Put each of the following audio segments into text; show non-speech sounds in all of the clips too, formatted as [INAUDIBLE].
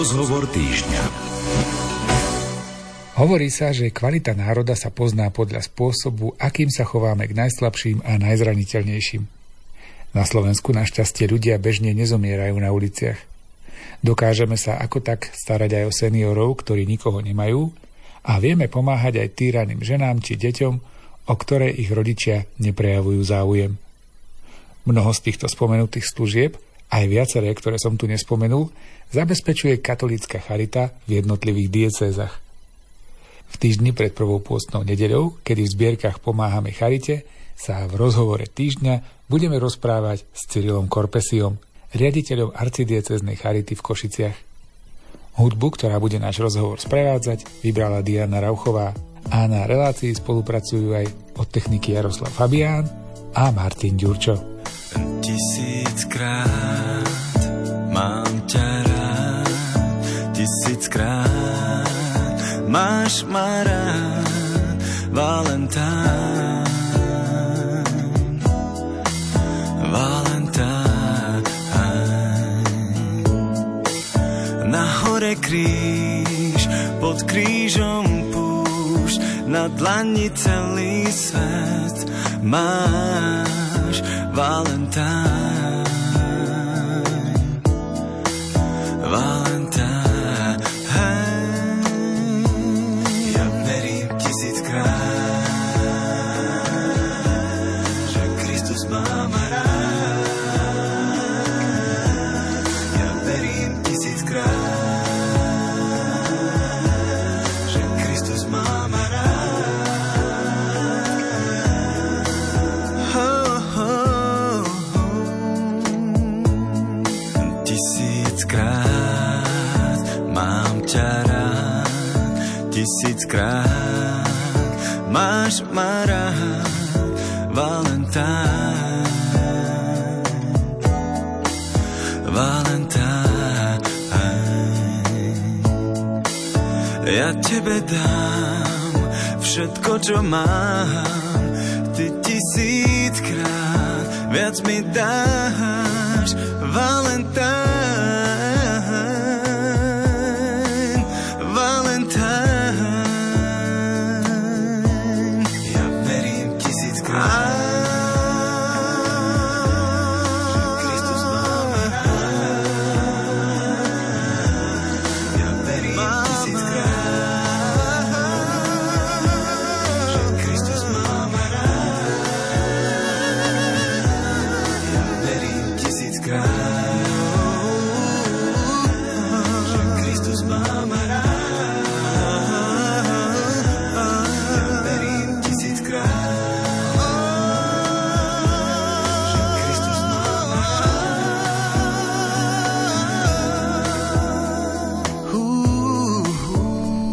Rozhovor týždňa. Hovorí sa, že kvalita národa sa pozná podľa spôsobu, akým sa chováme k najslabším a najzraniteľnejším. Na Slovensku našťastie ľudia bežne nezomierajú na uliciach. Dokážeme sa ako tak starať aj o seniorov, ktorí nikoho nemajú a vieme pomáhať aj týraným ženám či deťom, o ktoré ich rodičia neprejavujú záujem. Mnoho z týchto spomenutých služieb, aj viaceré, ktoré som tu nespomenul, zabezpečuje katolícka charita v jednotlivých diecézach. V týždni pred prvou pôstnou nedeľou, kedy v zbierkach pomáhame Charite, sa v rozhovore týždňa budeme rozprávať s Cyrilom Korpesiom, riaditeľom arcidieceznej Charity v Košiciach. Hudbu, ktorá bude náš rozhovor sprevádzať, vybrala Diana Rauchová a na relácii spolupracujú aj od techniky Jaroslav Fabián a Martin Ďurčo. Tisíckrát máš ma rád. Na hore kríž, pod krížom púšť, na dlani celý svet máš, Valentán.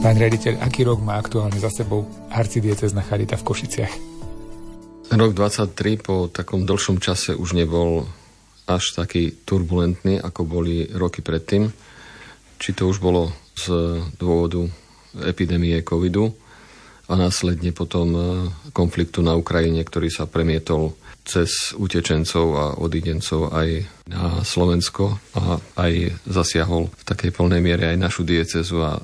Pán riaditeľ, aký rok má aktuálne za sebou arcidiecezna Charita v Košiciach? Rok 23 po takom dlhšom čase už nebol až taký turbulentný, ako boli roky predtým. Či to už bolo z dôvodu epidémie covidu a následne potom e, konfliktu na Ukrajine, ktorý sa premietol cez utečencov a odidencov aj na Slovensko a aj zasiahol v takej plnej miere aj našu diecezu a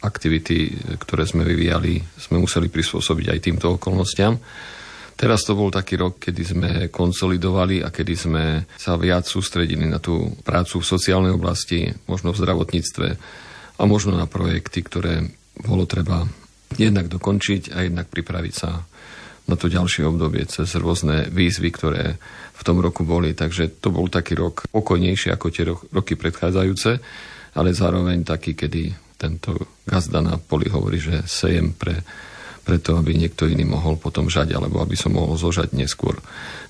aktivity, ktoré sme vyvíjali, sme museli prispôsobiť aj týmto okolnostiam. Teraz to bol taký rok, kedy sme konsolidovali a kedy sme sa viac sústredili na tú prácu v sociálnej oblasti, možno v zdravotníctve a možno na projekty, ktoré bolo treba jednak dokončiť a jednak pripraviť sa na to ďalšie obdobie cez rôzne výzvy, ktoré v tom roku boli. Takže to bol taký rok pokojnejší ako tie roky predchádzajúce, ale zároveň taký, kedy tento gazda na poli hovorí, že sejem pre, preto, aby niekto iný mohol potom žať, alebo aby som mohol zožať neskôr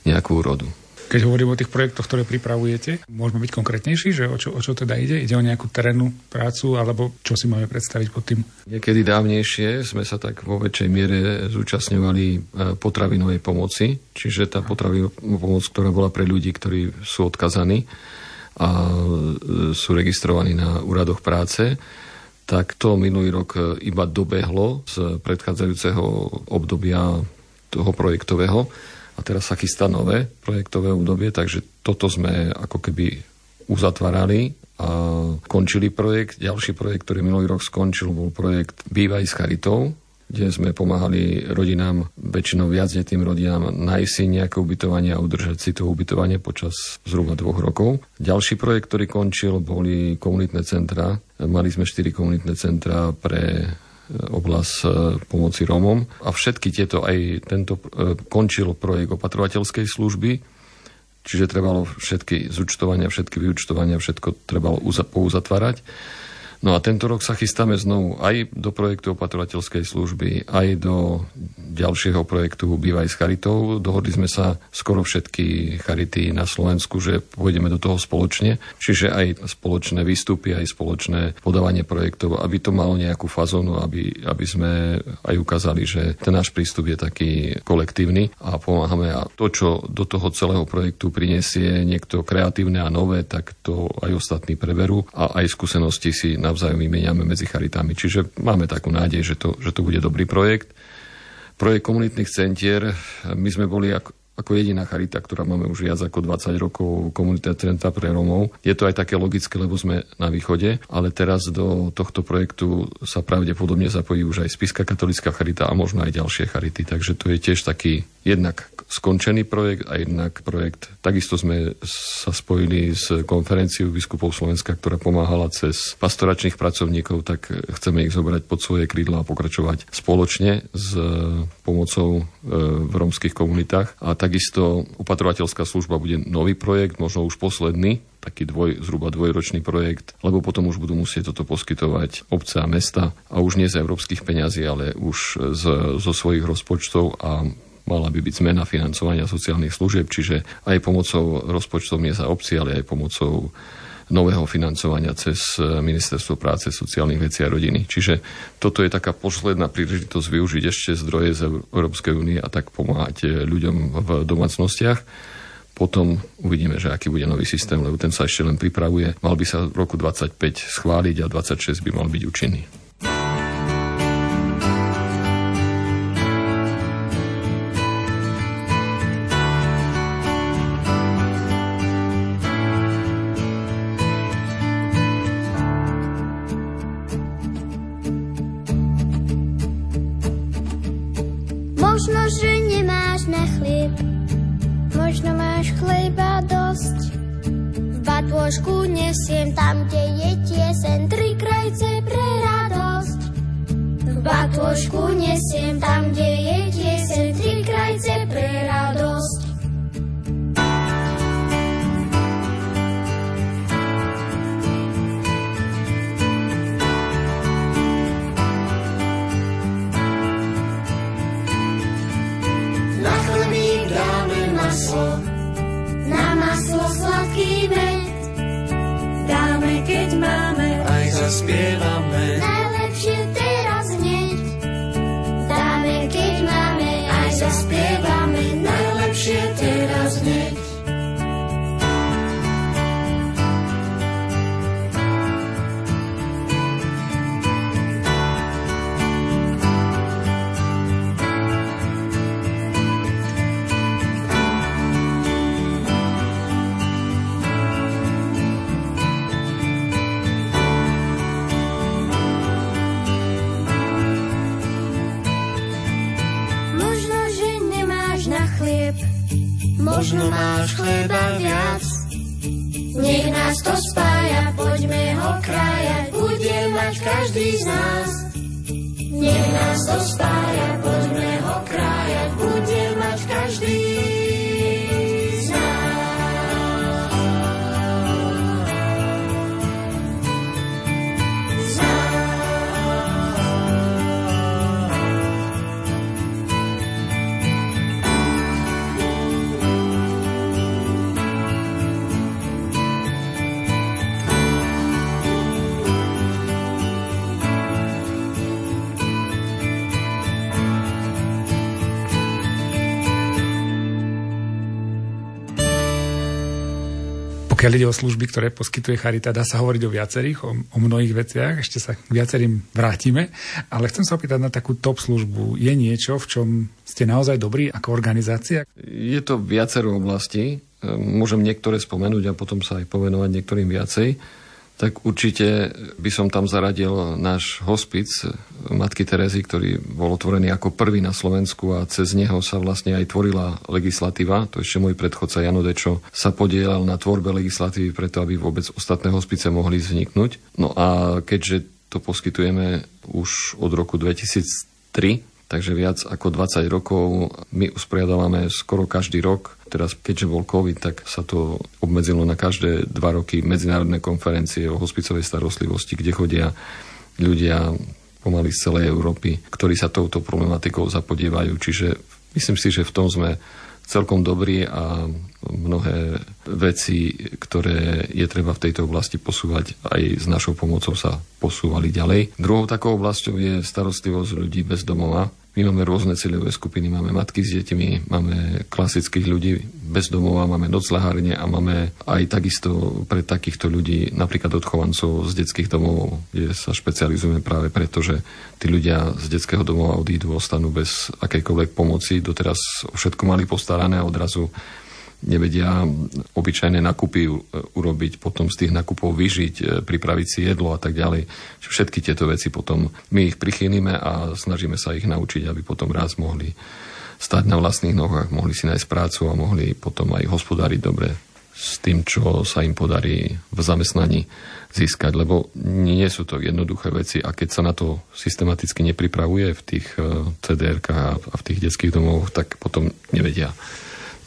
nejakú úrodu. Keď hovorím o tých projektoch, ktoré pripravujete, môžeme byť konkrétnejší, že o čo, o čo teda ide? Ide o nejakú terénnu prácu, alebo čo si máme predstaviť pod tým? Niekedy dávnejšie sme sa tak vo väčšej miere zúčastňovali e, potravinovej pomoci, čiže tá potravinová pomoc, ktorá bola pre ľudí, ktorí sú odkazaní a e, sú registrovaní na úradoch práce tak to minulý rok e, iba dobehlo z predchádzajúceho obdobia toho projektového a teraz sa chystá nové projektové obdobie, takže toto sme ako keby uzatvárali a končili projekt. Ďalší projekt, ktorý minulý rok skončil, bol projekt Bývaj s charitou, kde sme pomáhali rodinám, väčšinou viacdetným rodinám, nájsť si nejaké ubytovanie a udržať si to ubytovanie počas zhruba dvoch rokov. Ďalší projekt, ktorý končil, boli komunitné centra. Mali sme štyri komunitné centra pre e, oblasť e, pomoci Rómom. A všetky tieto, aj tento e, končil projekt opatrovateľskej služby, čiže trebalo všetky zúčtovania, všetky vyučtovania, všetko trebalo pouzatvárať. No a tento rok sa chystáme znovu aj do projektu opatrovateľskej služby, aj do ďalšieho projektu Bývaj s charitou. Dohodli sme sa skoro všetky charity na Slovensku, že pôjdeme do toho spoločne. Čiže aj spoločné výstupy, aj spoločné podávanie projektov, aby to malo nejakú fazónu, aby, aby sme aj ukázali, že ten náš prístup je taký kolektívny a pomáhame. A to, čo do toho celého projektu prinesie niekto kreatívne a nové, tak to aj ostatní preberú a aj skúsenosti si na navzájom vymeniame medzi charitami. Čiže máme takú nádej, že to, že to bude dobrý projekt. Projekt komunitných centier, my sme boli ako, ako jediná charita, ktorá máme už viac ako 20 rokov komunitné centra pre Romov. Je to aj také logické, lebo sme na východe, ale teraz do tohto projektu sa pravdepodobne zapojí už aj Spiska katolická charita a možno aj ďalšie charity. Takže to je tiež taký jednak skončený projekt a jednak projekt. Takisto sme sa spojili s konferenciou biskupov Slovenska, ktorá pomáhala cez pastoračných pracovníkov, tak chceme ich zobrať pod svoje krídla a pokračovať spoločne s pomocou e, v romských komunitách. A takisto upatrovateľská služba bude nový projekt, možno už posledný, taký dvoj, zhruba dvojročný projekt, lebo potom už budú musieť toto poskytovať obce a mesta a už nie z európskych peňazí, ale už z, zo svojich rozpočtov a mala by byť zmena financovania sociálnych služieb, čiže aj pomocou rozpočtov miest a obcí, ale aj pomocou nového financovania cez e, Ministerstvo práce, sociálnych vecí a rodiny. Čiže toto je taká posledná príležitosť využiť ešte zdroje z Európskej únie a tak pomáhať e, ľuďom v domácnostiach. Potom uvidíme, že aký bude nový systém, lebo ten sa ešte len pripravuje. Mal by sa v roku 25 schváliť a 26 by mal byť účinný. chleba dosť. V batôžku nesiem tam, kde je tiesen, tri krajce pre radosť. V batôžku nesiem tam, kde je tiesen, tri krajce pre radosť. Možno chleba viac. Nech nás to spája, poďme ho krájať, bude mať každý z nás. Nech nás to spája, poďme Pokiaľ ide o služby, ktoré poskytuje Charita, dá sa hovoriť o viacerých, o, o mnohých veciach, ešte sa k viacerým vrátime, ale chcem sa opýtať na takú top službu. Je niečo, v čom ste naozaj dobrí ako organizácia? Je to viacero oblastí. Môžem niektoré spomenúť a potom sa aj povenovať niektorým viacej. Tak určite by som tam zaradil náš hospic Matky Terezy, ktorý bol otvorený ako prvý na Slovensku a cez neho sa vlastne aj tvorila legislatíva. To ešte môj predchodca Jano Dečo sa podielal na tvorbe legislatívy preto, aby vôbec ostatné hospice mohli vzniknúť. No a keďže to poskytujeme už od roku 2003, takže viac ako 20 rokov. My usporiadávame skoro každý rok. Teraz, keďže bol COVID, tak sa to obmedzilo na každé dva roky medzinárodné konferencie o hospicovej starostlivosti, kde chodia ľudia pomaly z celej Európy, ktorí sa touto problematikou zapodievajú. Čiže myslím si, že v tom sme celkom dobrý a mnohé veci, ktoré je treba v tejto oblasti posúvať, aj s našou pomocou sa posúvali ďalej. Druhou takou oblasťou je starostlivosť ľudí bez domova. My máme rôzne cieľové skupiny, máme matky s deťmi, máme klasických ľudí bez domova, máme noclahárne a máme aj takisto pre takýchto ľudí, napríklad odchovancov z detských domov, kde sa špecializujeme práve preto, že tí ľudia z detského domova odídu, ostanú bez akejkoľvek pomoci, doteraz všetko mali postarané a odrazu nevedia obyčajné nakupy urobiť, potom z tých nakupov vyžiť, e, pripraviť si jedlo a tak ďalej. Všetky tieto veci potom my ich prichýlime a snažíme sa ich naučiť, aby potom raz mohli stať na vlastných nohách, mohli si nájsť prácu a mohli potom aj hospodáriť dobre s tým, čo sa im podarí v zamestnaní získať, lebo nie sú to jednoduché veci a keď sa na to systematicky nepripravuje v tých e, CDR a v tých detských domoch, tak potom nevedia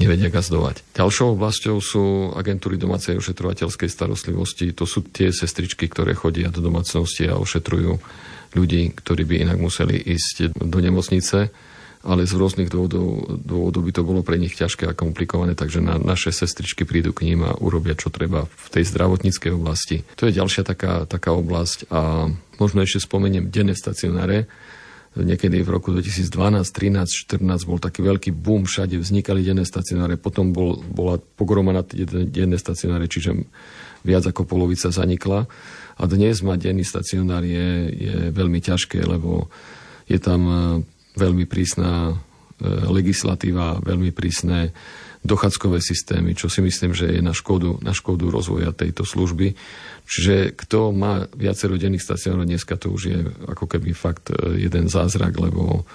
nevedia gazdovať. Ďalšou oblasťou sú agentúry domácej ošetrovateľskej starostlivosti. To sú tie sestričky, ktoré chodia do domácnosti a ošetrujú ľudí, ktorí by inak museli ísť do nemocnice ale z rôznych dôvodov, dôvodov by to bolo pre nich ťažké a komplikované, takže na, naše sestričky prídu k ním a urobia, čo treba v tej zdravotníckej oblasti. To je ďalšia taká, taká oblasť a možno ešte spomeniem denné stacionáre, niekedy v roku 2012, 13, 14 bol taký veľký boom, všade vznikali denné stacionáre, potom bol, bola pogroma na denné stacionáre, čiže viac ako polovica zanikla. A dnes mať denný stacionár je, je veľmi ťažké, lebo je tam e, veľmi prísna e, legislatíva, veľmi prísne dochádzkové systémy, čo si myslím, že je na škodu, na škodu rozvoja tejto služby. Čiže kto má viacero denných stacionárov dneska, to už je ako keby fakt e, jeden zázrak, lebo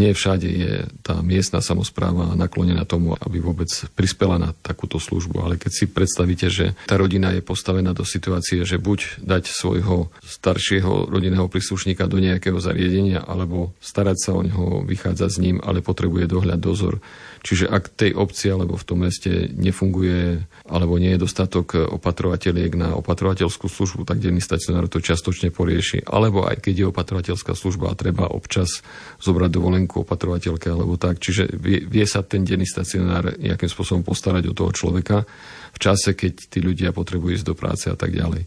nie všade je tá miestna samozpráva naklonená tomu, aby vôbec prispela na takúto službu. Ale keď si predstavíte, že tá rodina je postavená do situácie, že buď dať svojho staršieho rodinného príslušníka do nejakého zariadenia, alebo starať sa o neho, vychádzať s ním, ale potrebuje dohľad, dozor, Čiže ak tej obci alebo v tom meste nefunguje alebo nie je dostatok opatrovateľiek na opatrovateľskú službu, tak denný stacionár to častočne porieši. Alebo aj keď je opatrovateľská služba a treba občas zobrať dovolenku opatrovateľke alebo tak. Čiže vie, vie sa ten denný stacionár nejakým spôsobom postarať o toho človeka v čase, keď tí ľudia potrebujú ísť do práce a tak ďalej.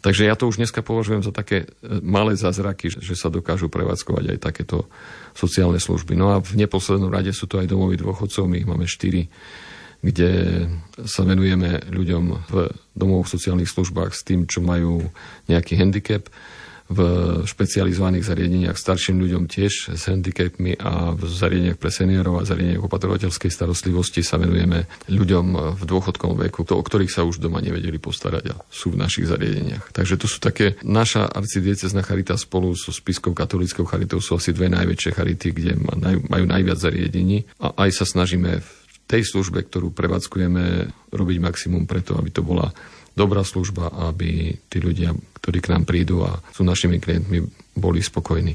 Takže ja to už dneska považujem za také e, malé zázraky, že sa dokážu prevádzkovať aj takéto sociálne služby. No a v neposlednom rade sú to aj domovy dôchodcov, my ich máme štyri, kde sa venujeme ľuďom v domovoch sociálnych službách s tým, čo majú nejaký handicap v špecializovaných zariadeniach starším ľuďom tiež s handicapmi a v zariadeniach pre seniorov a zariadeniach opatrovateľskej starostlivosti sa venujeme ľuďom v dôchodkom veku, to, o ktorých sa už doma nevedeli postarať a sú v našich zariadeniach. Takže to sú také, naša arcidiecezna charita spolu so Spiskou katolickou charitou sú asi dve najväčšie charity, kde majú najviac zariadení a aj sa snažíme v tej službe, ktorú prevádzkujeme, robiť maximum preto, aby to bola dobrá služba, aby tí ľudia, ktorí k nám prídu a sú našimi klientmi, boli spokojní.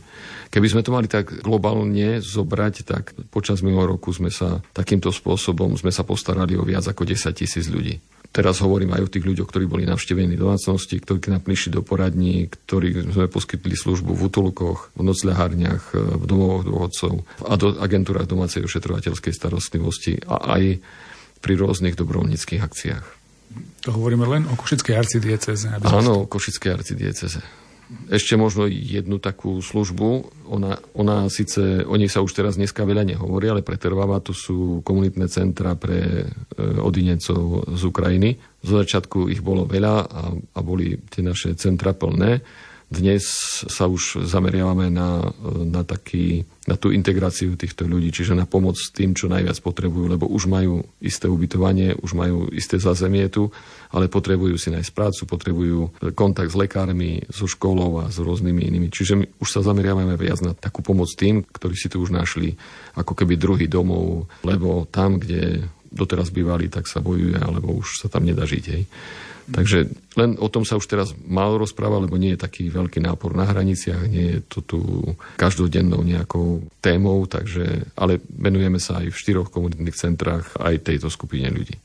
Keby sme to mali tak globálne zobrať, tak počas minulého roku sme sa takýmto spôsobom sme sa postarali o viac ako 10 tisíc ľudí. Teraz hovorím aj o tých ľuďoch, ktorí boli navštevení domácnosti, ktorí k nám prišli do poradní, ktorí sme poskytli službu v útulkoch, v nocľahárniach, v domovoch dôchodcov a do agentúrach domácej ošetrovateľskej starostlivosti a aj pri rôznych dobrovoľníckých akciách. To hovoríme len o Košickej arcidieceze. Áno, o Košickej arcidieceze. Ešte možno jednu takú službu. Ona, ona síce, o nej sa už teraz dneska veľa nehovorí, ale pretrváva. Tu sú komunitné centra pre e, odinecov z Ukrajiny. Z začiatku ich bolo veľa a, a boli tie naše centra plné. Dnes sa už zameriavame na, na, taký, na tú integráciu týchto ľudí, čiže na pomoc tým, čo najviac potrebujú, lebo už majú isté ubytovanie, už majú isté zázemie tu, ale potrebujú si nájsť prácu, potrebujú kontakt s lekármi, so školou a s rôznymi inými. Čiže my už sa zameriavame viac na takú pomoc tým, ktorí si tu už našli ako keby druhý domov, lebo tam, kde doteraz bývali, tak sa bojuje, alebo už sa tam nedá žiť. Hej. Takže len o tom sa už teraz málo rozpráva, lebo nie je taký veľký nápor na hraniciach, nie je to tu každodennou nejakou témou, takže, ale venujeme sa aj v štyroch komunitných centrách aj tejto skupine ľudí.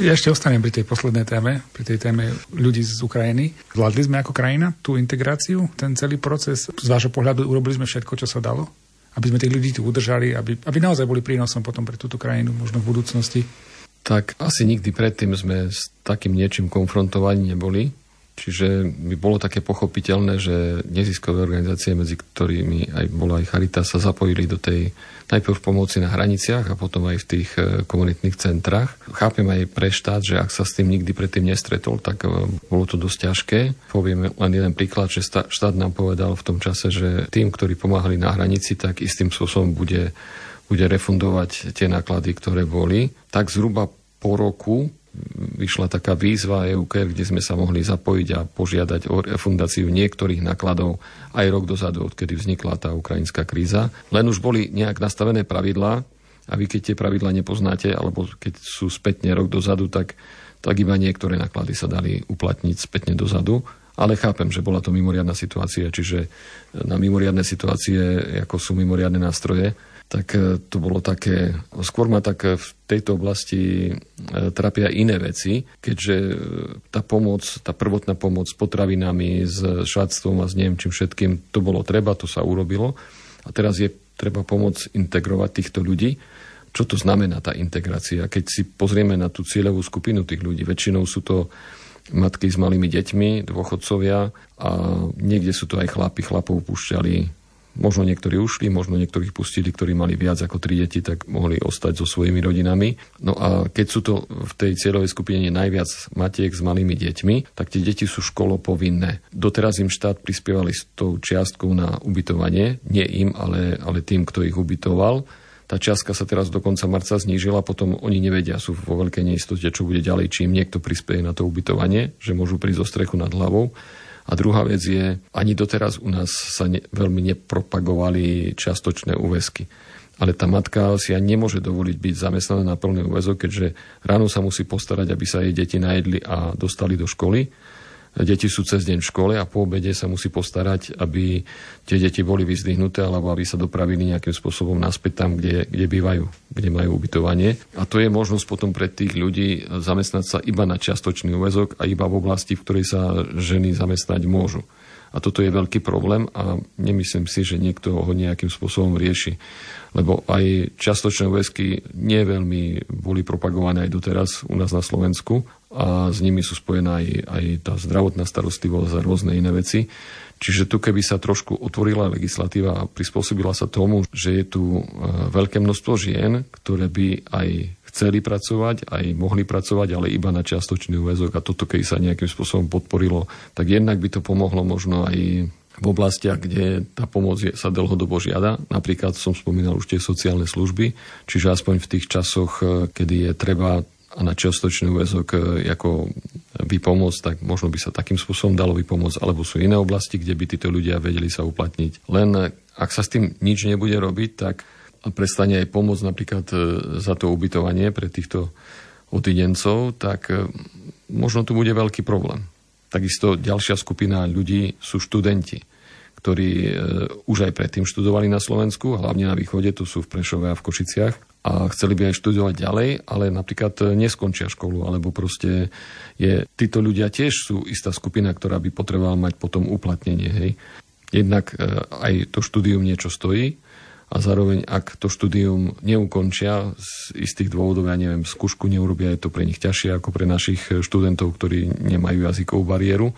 Ja ešte ostanem pri tej poslednej téme, pri tej téme ľudí z Ukrajiny. Zvládli sme ako krajina tú integráciu, ten celý proces? Z vášho pohľadu urobili sme všetko, čo sa dalo? Aby sme tých ľudí tu udržali, aby, aby naozaj boli prínosom potom pre túto krajinu, možno v budúcnosti? tak asi nikdy predtým sme s takým niečím konfrontovaní neboli. Čiže by bolo také pochopiteľné, že neziskové organizácie, medzi ktorými aj bola aj Charita, sa zapojili do tej najprv pomoci na hraniciach a potom aj v tých e, komunitných centrách. Chápem aj pre štát, že ak sa s tým nikdy predtým nestretol, tak e, bolo to dosť ťažké. Poviem len jeden príklad, že štát nám povedal v tom čase, že tým, ktorí pomáhali na hranici, tak istým spôsobom bude, bude refundovať tie náklady, ktoré boli. Tak zhruba po roku vyšla taká výzva EUKR, kde sme sa mohli zapojiť a požiadať o refundáciu niektorých nákladov aj rok dozadu, odkedy vznikla tá ukrajinská kríza. Len už boli nejak nastavené pravidlá a vy keď tie pravidlá nepoznáte, alebo keď sú spätne rok dozadu, tak, tak iba niektoré náklady sa dali uplatniť spätne dozadu. Ale chápem, že bola to mimoriadná situácia, čiže na mimoriadne situácie, ako sú mimoriadne nástroje, tak e, to bolo také, skôr ma tak v tejto oblasti e, trápia iné veci, keďže e, tá pomoc, tá prvotná pomoc s potravinami, s šatstvom a s neviem čím všetkým, to bolo treba, to sa urobilo. A teraz je treba pomôcť integrovať týchto ľudí. Čo to znamená tá integrácia? Keď si pozrieme na tú cieľovú skupinu tých ľudí, väčšinou sú to matky s malými deťmi, dôchodcovia a niekde sú to aj chlapi, chlapov púšťali Možno niektorí ušli, možno niektorých pustili, ktorí mali viac ako tri deti, tak mohli ostať so svojimi rodinami. No a keď sú to v tej cieľovej skupine najviac matiek s malými deťmi, tak tie deti sú školopovinné. Doteraz im štát prispievali s tou čiastkou na ubytovanie, nie im, ale, ale tým, kto ich ubytoval. Tá čiastka sa teraz do konca marca znížila, potom oni nevedia, sú vo veľkej neistote, čo bude ďalej, či im niekto prispieje na to ubytovanie, že môžu prísť zo strechu nad hlavou a druhá vec je, ani doteraz u nás sa ne, veľmi nepropagovali čiastočné úväzky. Ale tá matka si ani nemôže dovoliť byť zamestnaná na plný úväzok, keďže ráno sa musí postarať, aby sa jej deti najedli a dostali do školy deti sú cez deň v škole a po obede sa musí postarať, aby tie deti boli vyzdvihnuté alebo aby sa dopravili nejakým spôsobom naspäť tam, kde, kde bývajú, kde majú ubytovanie. A to je možnosť potom pre tých ľudí zamestnať sa iba na čiastočný úvezok a iba v oblasti, v ktorej sa ženy zamestnať môžu. A toto je veľký problém a nemyslím si, že niekto ho nejakým spôsobom rieši. Lebo aj častočné úväzky nie veľmi boli propagované aj doteraz u nás na Slovensku a s nimi sú spojená aj, aj tá zdravotná starostlivosť a rôzne iné veci. Čiže tu, keby sa trošku otvorila legislatíva a prispôsobila sa tomu, že je tu e, veľké množstvo žien, ktoré by aj chceli pracovať, aj mohli pracovať, ale iba na čiastočný úvezok a toto, keď sa nejakým spôsobom podporilo, tak jednak by to pomohlo možno aj v oblastiach, kde tá pomoc je, sa dlhodobo žiada. Napríklad som spomínal už tie sociálne služby, čiže aspoň v tých časoch, e, kedy je treba a na čiastočný úvezok e, ako vypomôcť, tak možno by sa takým spôsobom dalo vypomôcť, alebo sú iné oblasti, kde by títo ľudia vedeli sa uplatniť. Len e, ak sa s tým nič nebude robiť, tak a prestane aj pomôcť napríklad za to ubytovanie pre týchto odidencov, tak možno tu bude veľký problém. Takisto ďalšia skupina ľudí sú študenti, ktorí e, už aj predtým študovali na Slovensku, hlavne na východe, tu sú v Prešove a v Košiciach a chceli by aj študovať ďalej, ale napríklad neskončia školu, alebo proste je, títo ľudia tiež sú istá skupina, ktorá by potrebovala mať potom uplatnenie. Hej. Jednak aj to štúdium niečo stojí, a zároveň, ak to štúdium neukončia z istých dôvodov, ja neviem, skúšku neurobia, je to pre nich ťažšie ako pre našich študentov, ktorí nemajú jazykovú bariéru,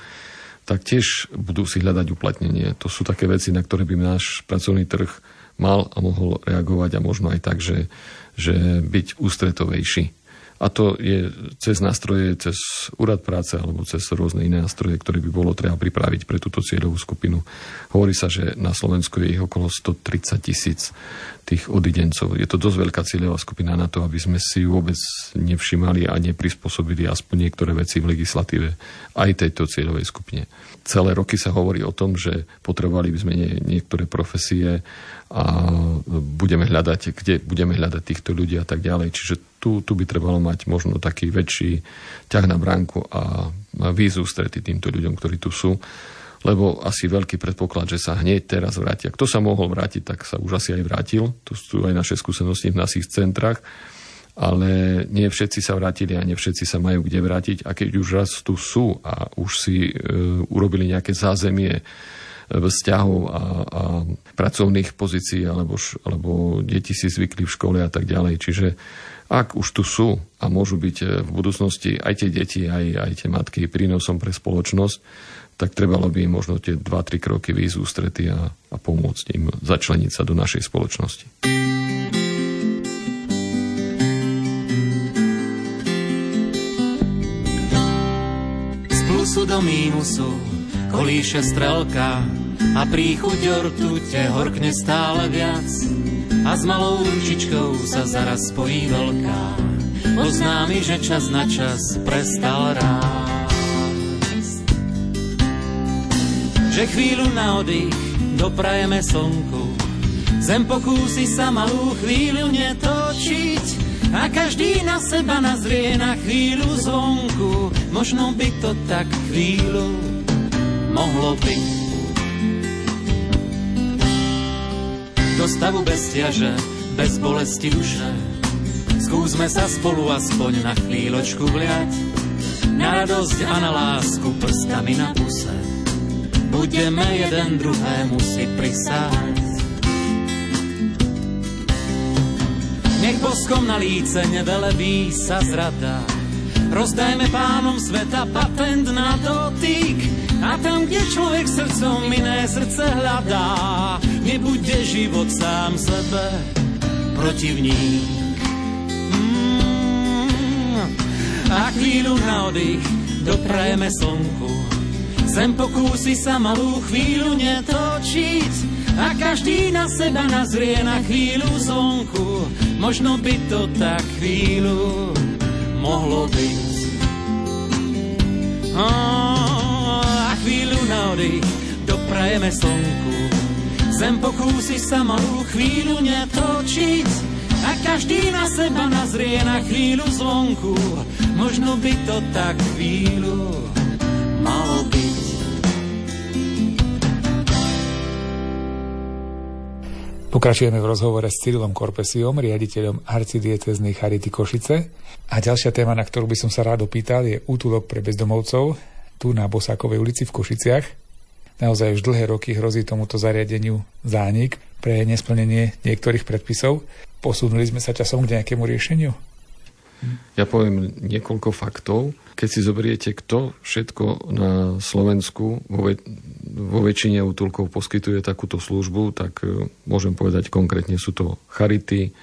tak tiež budú si hľadať uplatnenie. To sú také veci, na ktoré by náš pracovný trh mal a mohol reagovať a možno aj tak, že, že byť ústretovejší. A to je cez nástroje, cez úrad práce alebo cez rôzne iné nástroje, ktoré by bolo treba pripraviť pre túto cieľovú skupinu. Hovorí sa, že na Slovensku je ich okolo 130 tisíc tých odidencov. Je to dosť veľká cieľová skupina na to, aby sme si vôbec nevšimali a neprispôsobili aspoň niektoré veci v legislatíve aj tejto cieľovej skupine. Celé roky sa hovorí o tom, že potrebovali by sme nie, niektoré profesie a budeme hľadať, kde budeme hľadať týchto ľudí a tak ďalej. Čiže tu, tu by trebalo mať možno taký väčší ťah na bránku a výzvu strety týmto ľuďom, ktorí tu sú lebo asi veľký predpoklad, že sa hneď teraz vrátia. Kto sa mohol vrátiť, tak sa už asi aj vrátil. Tu sú aj naše skúsenosti v našich centrách. Ale nie všetci sa vrátili a nie všetci sa majú kde vrátiť. A keď už raz tu sú a už si e, urobili nejaké zázemie vzťahov a, a pracovných pozícií, alebo, alebo deti si zvykli v škole a tak ďalej. Čiže ak už tu sú a môžu byť e, v budúcnosti aj tie deti, aj, aj tie matky prínosom pre spoločnosť, tak trebalo by im možno tie 2-3 kroky výjsť ústrety a, a pomôcť im začleniť sa do našej spoločnosti. Plusu do mínusu kolíše strelka a príchuť ortute horkne stále viac a s malou ručičkou sa zaraz spojí veľká. Oznámi, že čas na čas prestal rásť. Že chvíľu na oddych doprajeme slnku, zem pokúsi sa malú chvíľu netočiť a každý na seba nazrie na chvíľu zvonku. Možno by to tak chvíľu mohlo byť. do stavu bez ťaže, bez bolesti duše. Skúsme sa spolu aspoň na chvíľočku vliať, na radosť a na lásku prstami na puse. Budeme jeden druhému si prisáhať. Boskom na líce nevelebí sa zrada, rozdajme pánom sveta patent na dotyk, a tam, kde človek srdcom iné srdce hľadá, nebude život sám sebe protivník. Mm, a chvíľu na oddych doprajeme slnku. Zem pokúsi sa malú chvíľu netočiť a každý na seba nazrie na chvíľu zvonku. Možno by to tak chvíľu mohlo byť. Oh chvíľu na oddych doprajeme slnku. Zem pokúsi sa malú chvíľu netočiť a každý na seba nazrie na chvíľu zvonku. Možno by to tak chvíľu malo byť. Pokračujeme v rozhovore s Cyrilom Korpesiom, riaditeľom arcidieceznej Charity Košice. A ďalšia téma, na ktorú by som sa rád opýtal, je útulok pre bezdomovcov, tu na Bosákovej ulici v Košiciach. Naozaj už dlhé roky hrozí tomuto zariadeniu zánik pre nesplnenie niektorých predpisov. Posunuli sme sa časom k nejakému riešeniu? Ja poviem niekoľko faktov. Keď si zoberiete, kto všetko na Slovensku vo, vo väčšine útulkov poskytuje takúto službu, tak e, môžem povedať konkrétne, sú to Charity,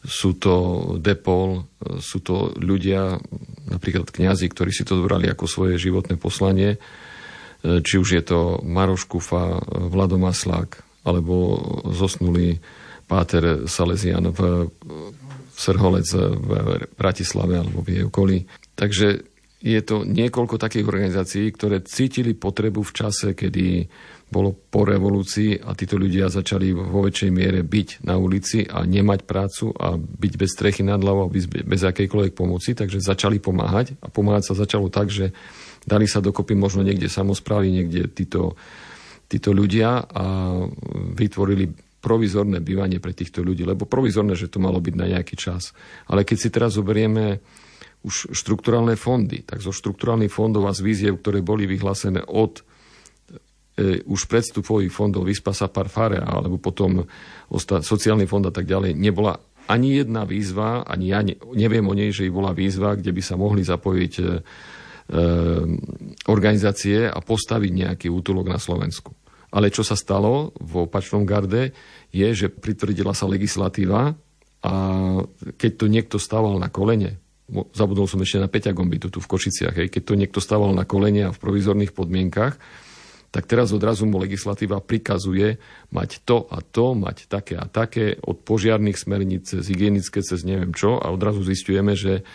sú to Depol, sú to ľudia, napríklad kňazi, ktorí si to zobrali ako svoje životné poslanie, či už je to Maroš Kufa, Vlado Maslák, alebo zosnulý Páter Salesian v Srholec v Bratislave alebo v jej okolí. Takže je to niekoľko takých organizácií, ktoré cítili potrebu v čase, kedy bolo po revolúcii a títo ľudia začali vo väčšej miere byť na ulici a nemať prácu a byť bez strechy nad hlavou byť bez akejkoľvek pomoci, takže začali pomáhať a pomáhať sa začalo tak, že dali sa dokopy možno niekde samozprávy, niekde títo, títo ľudia a vytvorili provizorné bývanie pre týchto ľudí, lebo provizorné, že to malo byť na nejaký čas. Ale keď si teraz zoberieme už štrukturálne fondy, tak zo štrukturálnych fondov a z víziev, ktoré boli vyhlásené od e, už predstupových fondov Vyspasa Parfare alebo potom osta- sociálny fond a tak ďalej, nebola ani jedna výzva, ani ja ne, neviem o nej, že bola výzva, kde by sa mohli zapojiť e, e, organizácie a postaviť nejaký útulok na Slovensku. Ale čo sa stalo v opačnom garde, je, že pritvrdila sa legislatíva a keď to niekto stával na kolene, zabudol som ešte na Peťa Gombitu tu v Košiciach, hej, keď to niekto stával na kolene a v provizorných podmienkach, tak teraz odrazu mu legislatíva prikazuje mať to a to, mať také a také, od požiarných smerníc cez hygienické, cez neviem čo. A odrazu zistujeme, že,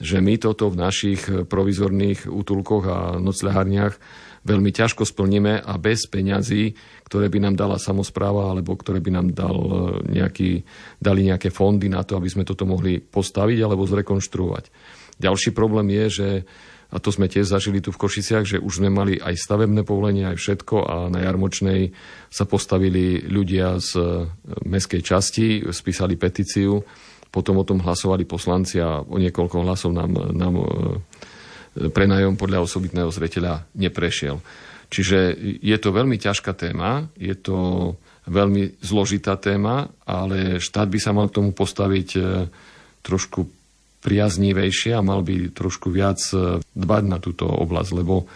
že my toto v našich provizorných útulkoch a nocľahárniach veľmi ťažko splníme a bez peňazí, ktoré by nám dala samozpráva alebo ktoré by nám dal nejaký, dali nejaké fondy na to, aby sme toto mohli postaviť alebo zrekonštruovať. Ďalší problém je, že a to sme tiež zažili tu v Košiciach, že už sme mali aj stavebné povolenie, aj všetko a na Jarmočnej sa postavili ľudia z e, meskej časti, spísali petíciu, potom o tom hlasovali poslanci a o niekoľko hlasov nám, nám e, prenajom podľa osobitného zreteľa neprešiel. Čiže je to veľmi ťažká téma, je to veľmi zložitá téma, ale štát by sa mal k tomu postaviť e, trošku priaznivejšie a mal by trošku viac e, dbať na túto oblasť, lebo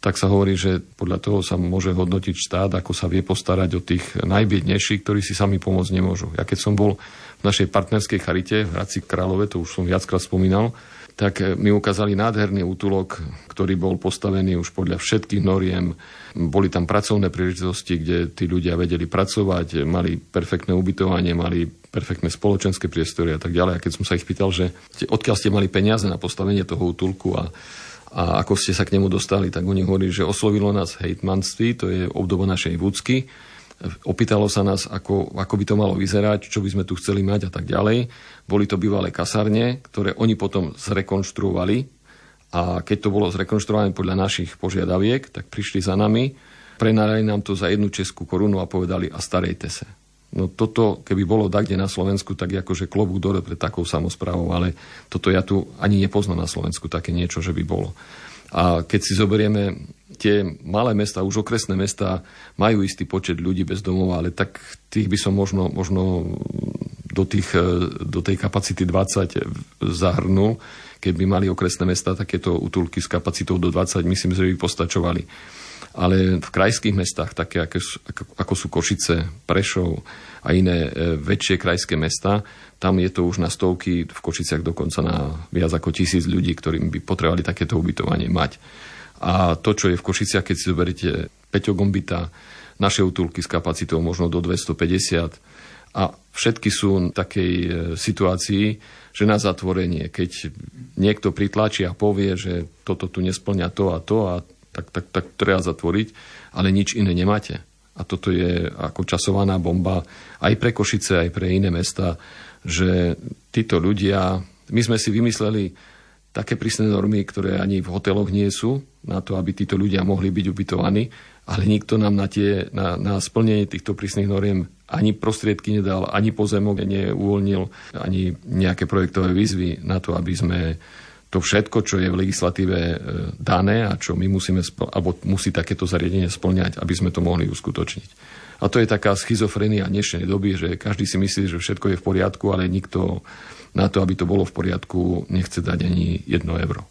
tak sa hovorí, že podľa toho sa môže hodnotiť štát, ako sa vie postarať o tých najbiednejších, ktorí si sami pomôcť nemôžu. Ja keď som bol v našej partnerskej charite v Hradci Králové, to už som viackrát spomínal, tak mi ukázali nádherný útulok, ktorý bol postavený už podľa všetkých noriem. Boli tam pracovné príležitosti, kde tí ľudia vedeli pracovať, mali perfektné ubytovanie, mali perfektné spoločenské priestory a tak ďalej. A keď som sa ich pýtal, že odkiaľ ste mali peniaze na postavenie toho útulku a a ako ste sa k nemu dostali, tak oni hovorili, že oslovilo nás hejtmanství, to je obdoba našej vúcky. Opýtalo sa nás, ako, ako by to malo vyzerať, čo by sme tu chceli mať a tak ďalej. Boli to bývalé kasárne, ktoré oni potom zrekonštruovali a keď to bolo zrekonštruované podľa našich požiadaviek, tak prišli za nami, prenárali nám to za jednu českú korunu a povedali a starejte sa. No toto, keby bolo takde na Slovensku, tak akože klobúk dole pred takou samozprávou, ale toto ja tu ani nepoznám na Slovensku také niečo, že by bolo. A keď si zoberieme tie malé mesta, už okresné mesta, majú istý počet ľudí bez domova, ale tak tých by som možno, možno do, tých, do tej kapacity 20 zahrnul. Keby mali okresné mesta takéto útulky s kapacitou do 20, myslím, že by postačovali ale v krajských mestách, také ako, sú Košice, Prešov a iné e, väčšie krajské mesta, tam je to už na stovky, v Košiciach dokonca na viac ako tisíc ľudí, ktorým by potrebovali takéto ubytovanie mať. A to, čo je v Košiciach, keď si zoberiete Peťo Gombita, naše útulky s kapacitou možno do 250 a všetky sú v takej e, situácii, že na zatvorenie, keď niekto pritlačí a povie, že toto tu nesplňa to a to a tak, tak, tak treba zatvoriť, ale nič iné nemáte. A toto je ako časovaná bomba aj pre Košice, aj pre iné mesta, že títo ľudia, my sme si vymysleli také prísne normy, ktoré ani v hoteloch nie sú, na to, aby títo ľudia mohli byť ubytovaní, ale nikto nám na, tie, na, na splnenie týchto prísnych noriem ani prostriedky nedal, ani pozemok neuvoľnil, ani nejaké projektové výzvy na to, aby sme to všetko, čo je v legislatíve e, dané a čo my musíme, alebo musí takéto zariadenie splňať, aby sme to mohli uskutočniť. A to je taká schizofrenia dnešnej doby, že každý si myslí, že všetko je v poriadku, ale nikto na to, aby to bolo v poriadku, nechce dať ani jedno euro.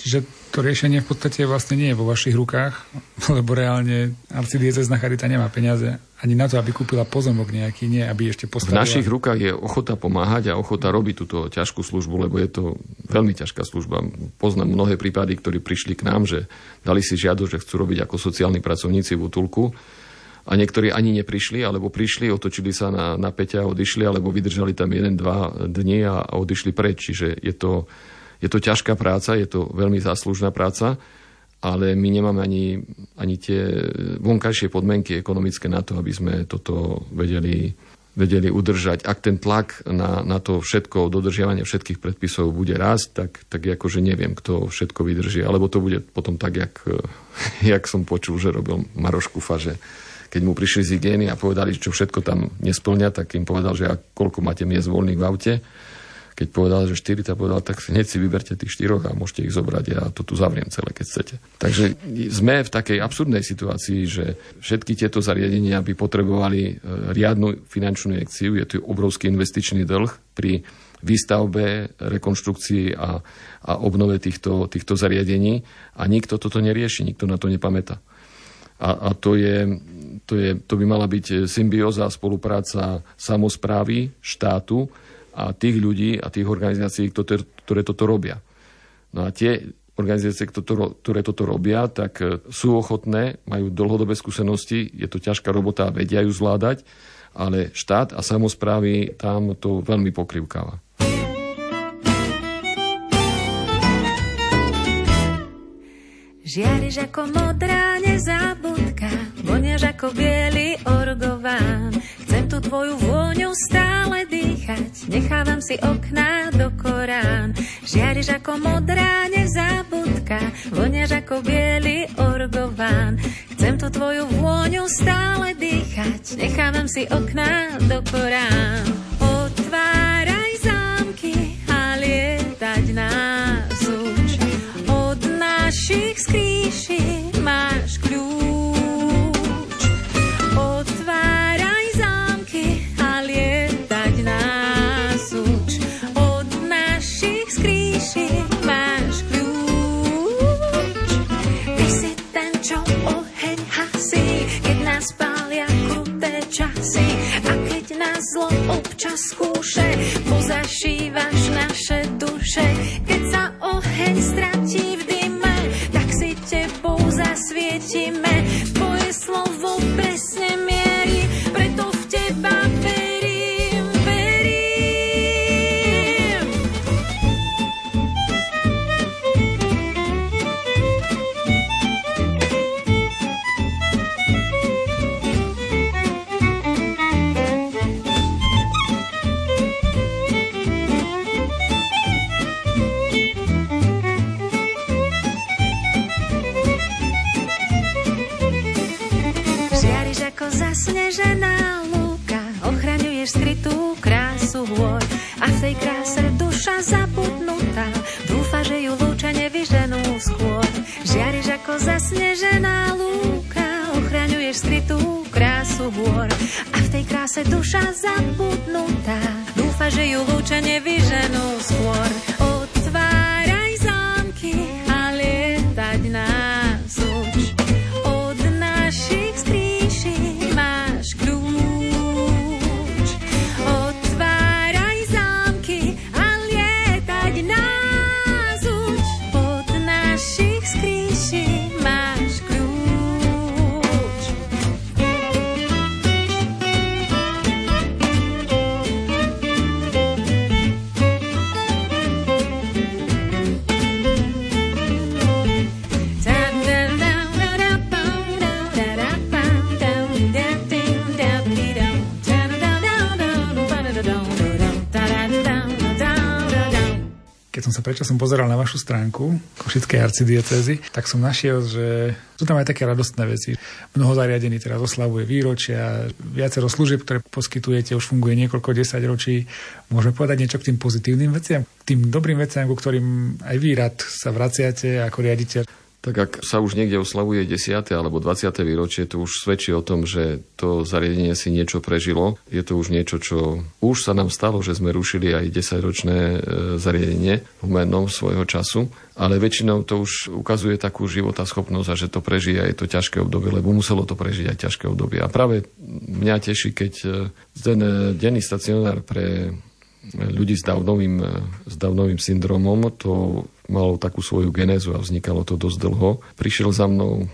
Čiže to riešenie v podstate vlastne nie je vo vašich rukách, [LAUGHS] lebo reálne arcidiecezna charita nemá peniaze ani na to, aby kúpila pozemok nejaký, nie aby ešte postavila. V našich rukách je ochota pomáhať a ochota robiť túto ťažkú službu, lebo je to veľmi ťažká služba. Poznám mnohé prípady, ktorí prišli k nám, že dali si žiadosť, že chcú robiť ako sociálni pracovníci v útulku a niektorí ani neprišli, alebo prišli, otočili sa na, na Peťa a odišli, alebo vydržali tam jeden, dva dni a, a odišli preč. Čiže je to je to ťažká práca, je to veľmi záslužná práca, ale my nemáme ani, ani tie vonkajšie podmienky ekonomické na to, aby sme toto vedeli, vedeli udržať. Ak ten tlak na, na to všetko, dodržiavanie všetkých predpisov bude rásť, tak, tak akože neviem, kto všetko vydrží. Alebo to bude potom tak, jak, [LAUGHS] jak som počul, že robil Maroš Kufa, keď mu prišli z hygieny a povedali, čo všetko tam nesplňa, tak im povedal, že a koľko máte miest voľných v aute keď povedal, že 4, tak povedal, tak hneď si vyberte tých štyroch a môžete ich zobrať a ja to tu zavriem celé, keď chcete. Takže sme v takej absurdnej situácii, že všetky tieto zariadenia by potrebovali e, riadnu finančnú injekciu, je tu obrovský investičný dlh pri výstavbe, rekonštrukcii a, a obnove týchto, týchto zariadení a nikto toto nerieši, nikto na to nepamätá. A, a to, je, to, je, to by mala byť symbióza, spolupráca samozprávy, štátu, a tých ľudí a tých organizácií, ktoré, toto robia. No a tie organizácie, ktoré toto robia, tak e, sú ochotné, majú dlhodobé skúsenosti, je to ťažká robota a vedia ju zvládať, ale štát a samozprávy tam to veľmi pokrivkáva. Žiariš ako modrá nezabudka, voniaš ako biely orgován. Tvoju vôňu stále dýchať, nechávam si okná do Korán. Žiariš ako modrá nezabudka, voniaš ako biely orgován. Chcem tu tvoju vôňu stále dýchať, nechávam si okná do Korán. Otváraj zámky a lietať nás našich skríši máš kľúč. naše duše. Zasnežená lúka, ochraňuješ skrytú krásu hôr a v tej kráse duša zabudnutá, dúfa, že ju lúča nevyženú skôr. Žiariš ako zasnežená lúka, ochraňuješ skrytú krásu hôr a v tej kráse duša zabudnutá, dúfa, že ju lúča nevyženú skôr. Keď som pozeral na vašu stránku Košickej arcidiecezy, tak som našiel, že sú tam aj také radostné veci. Mnoho zariadení teraz oslavuje výročia, viacero služieb, ktoré poskytujete, už funguje niekoľko desať ročí. Môžeme povedať niečo k tým pozitívnym veciam, k tým dobrým veciam, ku ktorým aj vy rád sa vraciate ako riaditeľ. Tak ak sa už niekde oslavuje 10. alebo 20. výročie, to už svedčí o tom, že to zariadenie si niečo prežilo. Je to už niečo, čo už sa nám stalo, že sme rušili aj 10-ročné e, zariadenie v menom svojho času, ale väčšinou to už ukazuje takú životaschopnosť a že to prežije aj to ťažké obdobie, lebo muselo to prežiť aj ťažké obdobie. A práve mňa teší, keď e, ten e, denný stacionár pre ľudí s Downovým, s Downovým syndromom, to malo takú svoju genézu a vznikalo to dosť dlho. Prišiel za mnou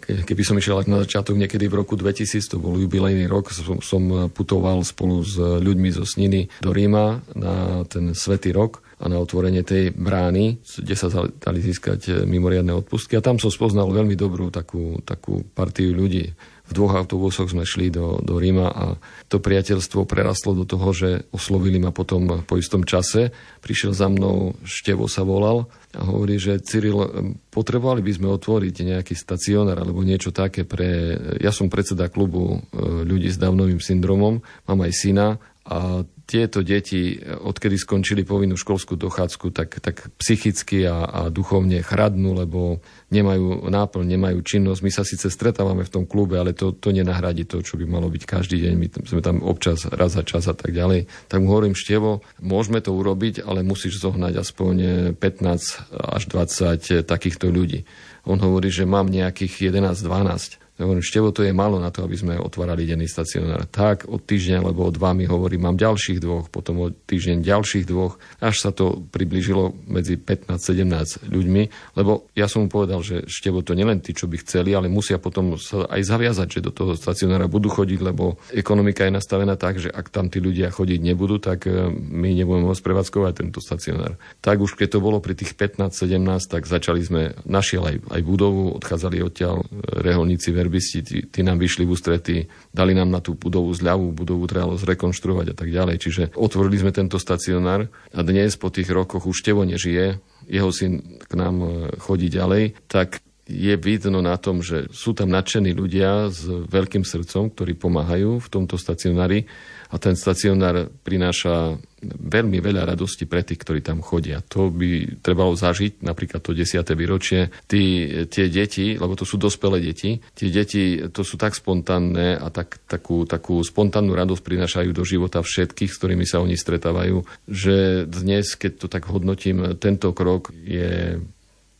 keby som išiel na začiatok niekedy v roku 2000, to bol jubilejný rok, som, som putoval spolu s ľuďmi zo Sniny do Ríma na ten svetý rok a na otvorenie tej brány, kde sa dali získať mimoriadne odpustky. A tam som spoznal veľmi dobrú takú, takú partiu ľudí v dvoch autobusoch sme šli do, do Ríma a to priateľstvo prerastlo do toho, že oslovili ma potom po istom čase. Prišiel za mnou, Števo sa volal a hovorí, že Cyril, potrebovali by sme otvoriť nejaký stacionár alebo niečo také pre... Ja som predseda klubu ľudí s Downovým syndromom, mám aj syna a tieto deti, odkedy skončili povinnú školskú dochádzku, tak, tak psychicky a, a duchovne chradnú, lebo nemajú náplň, nemajú činnosť. My sa síce stretávame v tom klube, ale to, to nenahradí to, čo by malo byť každý deň. My sme tam občas, raz za čas a tak ďalej. Tak mu hovorím, Števo, môžeme to urobiť, ale musíš zohnať aspoň 15 až 20 takýchto ľudí. On hovorí, že mám nejakých 11-12 ja hovorím, števo to je málo na to, aby sme otvárali denný stacionár. Tak od týždňa, lebo od vami hovorím, mám ďalších dvoch, potom od týždeň ďalších dvoch, až sa to priblížilo medzi 15-17 ľuďmi, lebo ja som mu povedal, že števo to nielen tí, čo by chceli, ale musia potom sa aj zaviazať, že do toho stacionára budú chodiť, lebo ekonomika je nastavená tak, že ak tam tí ľudia chodiť nebudú, tak e, my nebudeme môcť prevádzkovať tento stacionár. Tak už keď to bolo pri tých 15-17, tak začali sme, našiel aj, aj budovu, odchádzali odtiaľ e, reholníci, verbisti, tí, tí nám vyšli v ústrety, dali nám na tú budovu zľavu, budovu trebalo zrekonštruovať a tak ďalej. Čiže otvorili sme tento stacionár a dnes po tých rokoch už Tevo nežije, jeho syn k nám e, chodí ďalej, tak je vidno na tom, že sú tam nadšení ľudia s veľkým srdcom, ktorí pomáhajú v tomto stacionári a ten stacionár prináša veľmi veľa radosti pre tých, ktorí tam chodia. To by trebalo zažiť, napríklad to 10. výročie. Tí, tie deti, lebo to sú dospelé deti, tie deti to sú tak spontánne a tak, takú, takú spontánnu radosť prinášajú do života všetkých, s ktorými sa oni stretávajú, že dnes, keď to tak hodnotím, tento krok je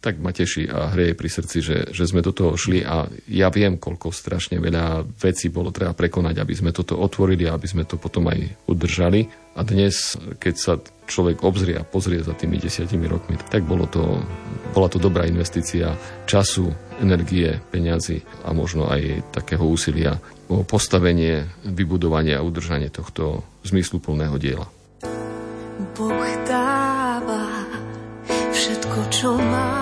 tak ma teší a hreje pri srdci, že, že sme do toho šli a ja viem, koľko strašne veľa vecí bolo treba prekonať, aby sme toto otvorili a aby sme to potom aj udržali. A dnes, keď sa človek obzrie a pozrie za tými desiatimi rokmi, tak bolo to, bola to dobrá investícia času, energie, peňazí a možno aj takého úsilia o postavenie, vybudovanie a udržanie tohto zmysluplného diela. Boh dáva všetko, čo má,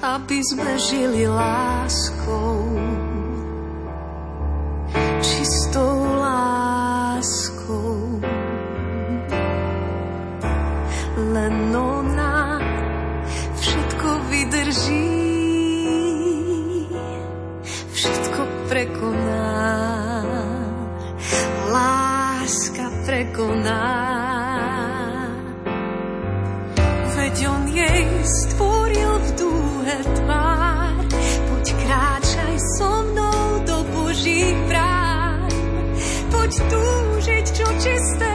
aby sme žili láskou, čistou láskou. Len ona všetko vydrží, všetko prekoná, láska prekoná. just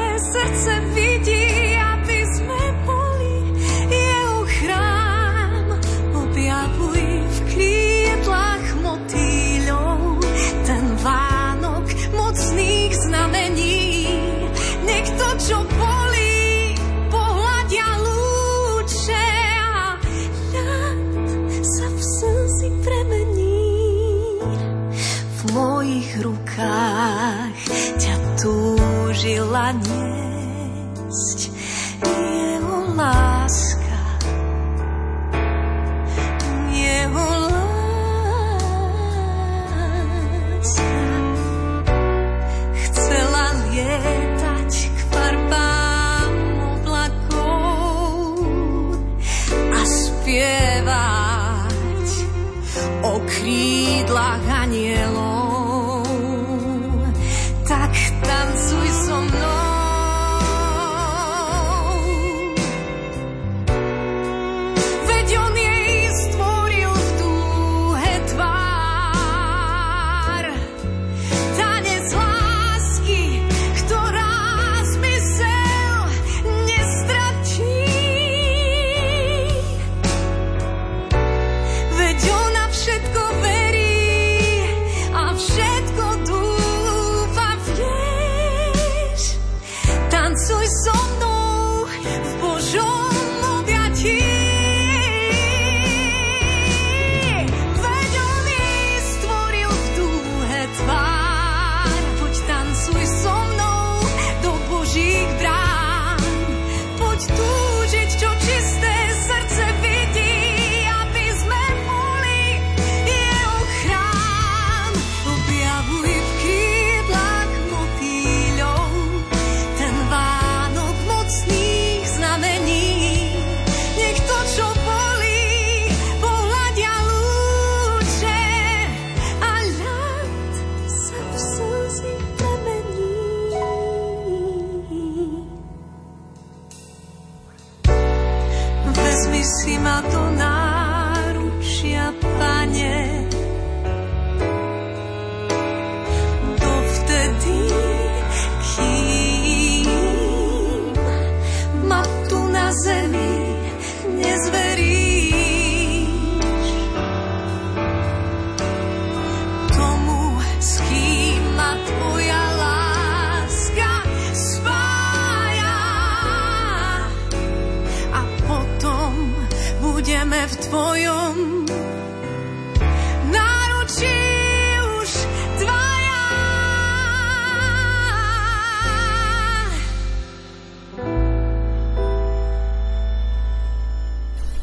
v tvojom náručí už dvaja.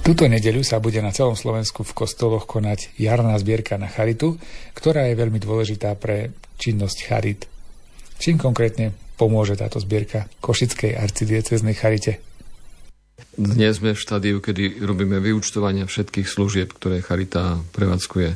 Tuto nedeľu sa bude na celom Slovensku v kostoloch konať jarná zbierka na charitu, ktorá je veľmi dôležitá pre činnosť charit. Čím konkrétne pomôže táto zbierka Košickej arcidieceznej charite? Dnes sme v štádiu, kedy robíme vyučtovania všetkých služieb, ktoré Charita prevádzkuje.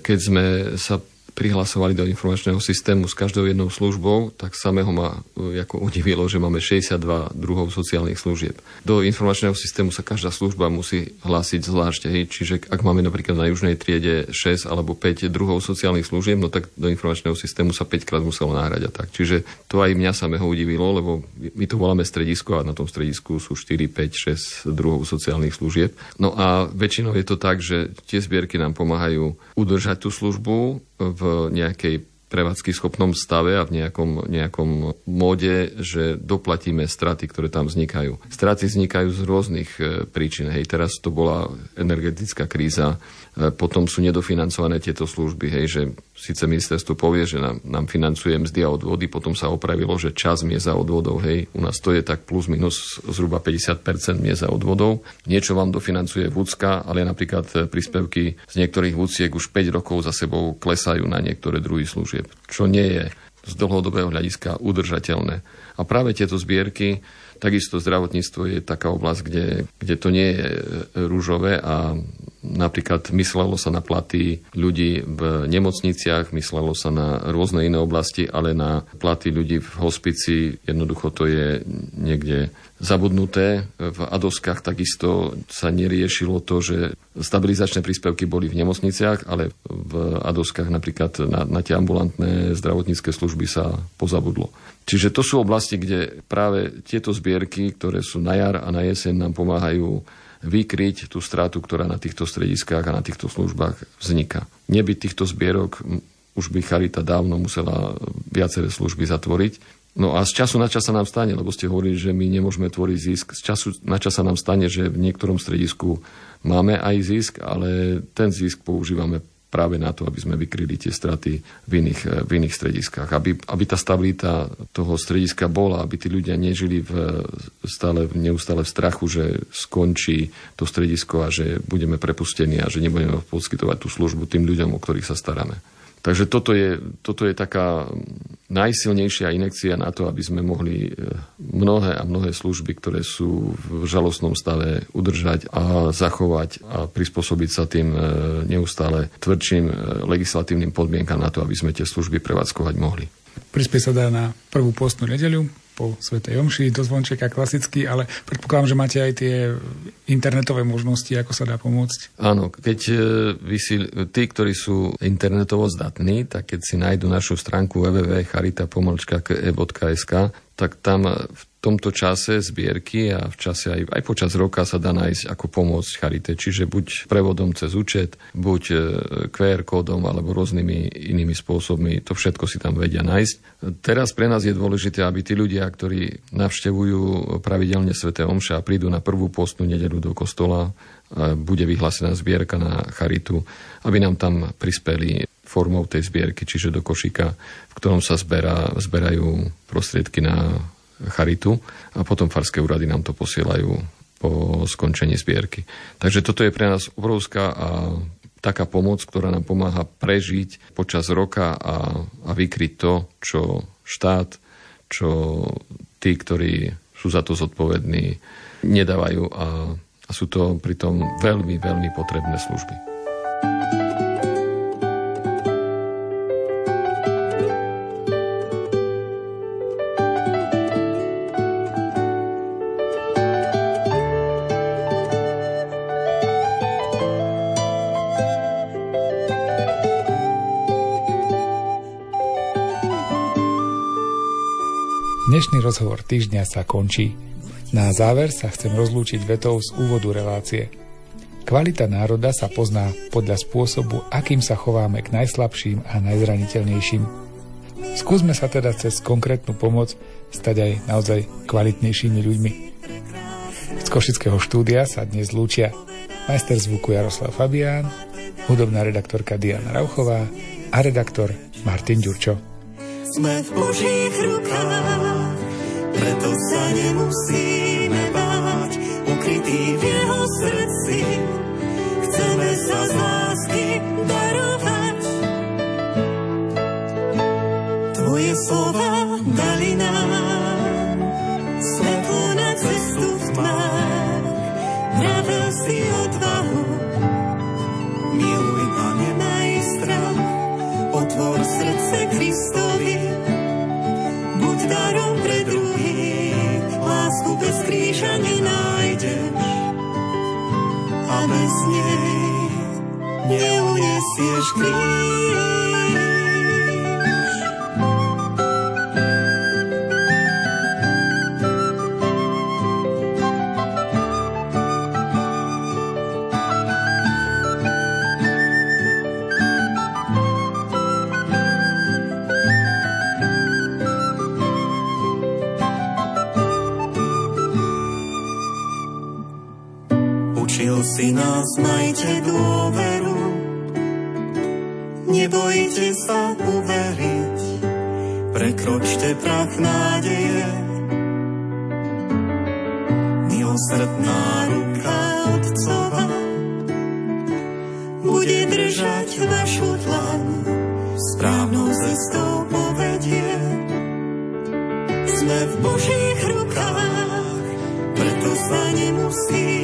Keď sme sa prihlasovali do informačného systému s každou jednou službou, tak samého ma e, ako udivilo, že máme 62 druhov sociálnych služieb. Do informačného systému sa každá služba musí hlásiť zvlášť. Hej. Čiže ak máme napríklad na južnej triede 6 alebo 5 druhov sociálnych služieb, no tak do informačného systému sa 5 krát muselo náhrať a tak. Čiže to aj mňa samého udivilo, lebo my to voláme stredisko a na tom stredisku sú 4, 5, 6 druhov sociálnych služieb. No a väčšinou je to tak, že tie zbierky nám pomáhajú udržať tú službu v nejakej prevádzky schopnom stave a v nejakom, nejakom móde, že doplatíme straty, ktoré tam vznikajú. Straty vznikajú z rôznych e, príčin. Hej, teraz to bola energetická kríza, potom sú nedofinancované tieto služby, hej, že síce ministerstvo povie, že nám, nám financuje mzdy a odvody, potom sa opravilo, že čas mieza odvodov, hej, u nás to je tak plus minus zhruba 50% mieza odvodov. Niečo vám dofinancuje vúcka, ale napríklad e, príspevky z niektorých vúciek už 5 rokov za sebou klesajú na niektoré druhy služieb, čo nie je z dlhodobého hľadiska udržateľné. A práve tieto zbierky, takisto zdravotníctvo je taká oblasť, kde, kde to nie je rúžové a Napríklad myslelo sa na platy ľudí v nemocniciach, myslelo sa na rôzne iné oblasti, ale na platy ľudí v hospici jednoducho to je niekde zabudnuté. V Adoskách takisto sa neriešilo to, že stabilizačné príspevky boli v nemocniciach, ale v Adoskách napríklad na, na tie ambulantné zdravotnícke služby sa pozabudlo. Čiže to sú oblasti, kde práve tieto zbierky, ktoré sú na jar a na jeseň, nám pomáhajú vykryť tú stratu, ktorá na týchto strediskách a na týchto službách vzniká. Nebyť týchto zbierok, už by Charita dávno musela viaceré služby zatvoriť. No a z času na čas sa nám stane, lebo ste hovorili, že my nemôžeme tvoriť zisk. Z času na čas sa nám stane, že v niektorom stredisku máme aj zisk, ale ten zisk používame práve na to, aby sme vykryli tie straty v iných, v iných strediskách. Aby, aby tá stabilita toho strediska bola, aby tí ľudia nežili v, stále, neustále v strachu, že skončí to stredisko a že budeme prepustení a že nebudeme poskytovať tú službu tým ľuďom, o ktorých sa staráme. Takže toto je, toto je taká najsilnejšia inekcia na to, aby sme mohli e, mnohé a mnohé služby, ktoré sú v žalostnom stave, udržať a zachovať a prispôsobiť sa tým e, neustále tvrdším e, legislatívnym podmienkam na to, aby sme tie služby prevádzkovať mohli. Prispie sa dá na prvú postnú nedeľu, po Svetej Omši, do zvončeka klasicky, ale predpokladám, že máte aj tie internetové možnosti, ako sa dá pomôcť. Áno, keď e, vy si, tí, ktorí sú internetovo zdatní, tak keď si nájdu našu stránku www.charita.e.sk, tak tam v tomto čase zbierky a v čase aj, aj počas roka sa dá nájsť ako pomôcť charite. Čiže buď prevodom cez účet, buď e, QR kódom alebo rôznymi inými spôsobmi. To všetko si tam vedia nájsť. Teraz pre nás je dôležité, aby tí ľudia, ktorí navštevujú pravidelne Svete Omša a prídu na prvú postnú nedelu do kostola, bude vyhlásená zbierka na charitu, aby nám tam prispeli formou tej zbierky, čiže do košíka, v ktorom sa zberá, zberajú prostriedky na charitu a potom farské úrady nám to posielajú po skončení zbierky. Takže toto je pre nás obrovská a taká pomoc, ktorá nám pomáha prežiť počas roka a, a vykryť to, čo štát, čo tí, ktorí sú za to zodpovední, nedávajú a, a sú to pritom veľmi, veľmi potrebné služby. Dnešný rozhovor týždňa sa končí. Na záver sa chcem rozlúčiť vetou z úvodu relácie. Kvalita národa sa pozná podľa spôsobu, akým sa chováme k najslabším a najzraniteľnejším. Skúsme sa teda cez konkrétnu pomoc stať aj naozaj kvalitnejšími ľuďmi. Z Košického štúdia sa dnes lúčia majster zvuku Jaroslav Fabián, hudobná redaktorka Diana Rauchová a redaktor Martin Ďurčo. Sme v Božích rukách preto sa nemusíme báť, ukrytý v jeho srdci. Chceme sa z lásky darovať. Tvoje slova dali nám svetlo na cestu v tmách. Vravel si odvahu, miluj a nemaj strach, otvor srdce Kristovi, neuniesieš kríž. Prekročte prach nádeje. Milosrdná ruka Otcova bude držať vašu tlan, správnou cestou povedie. Sme v Božích rukách, preto sa nemusíme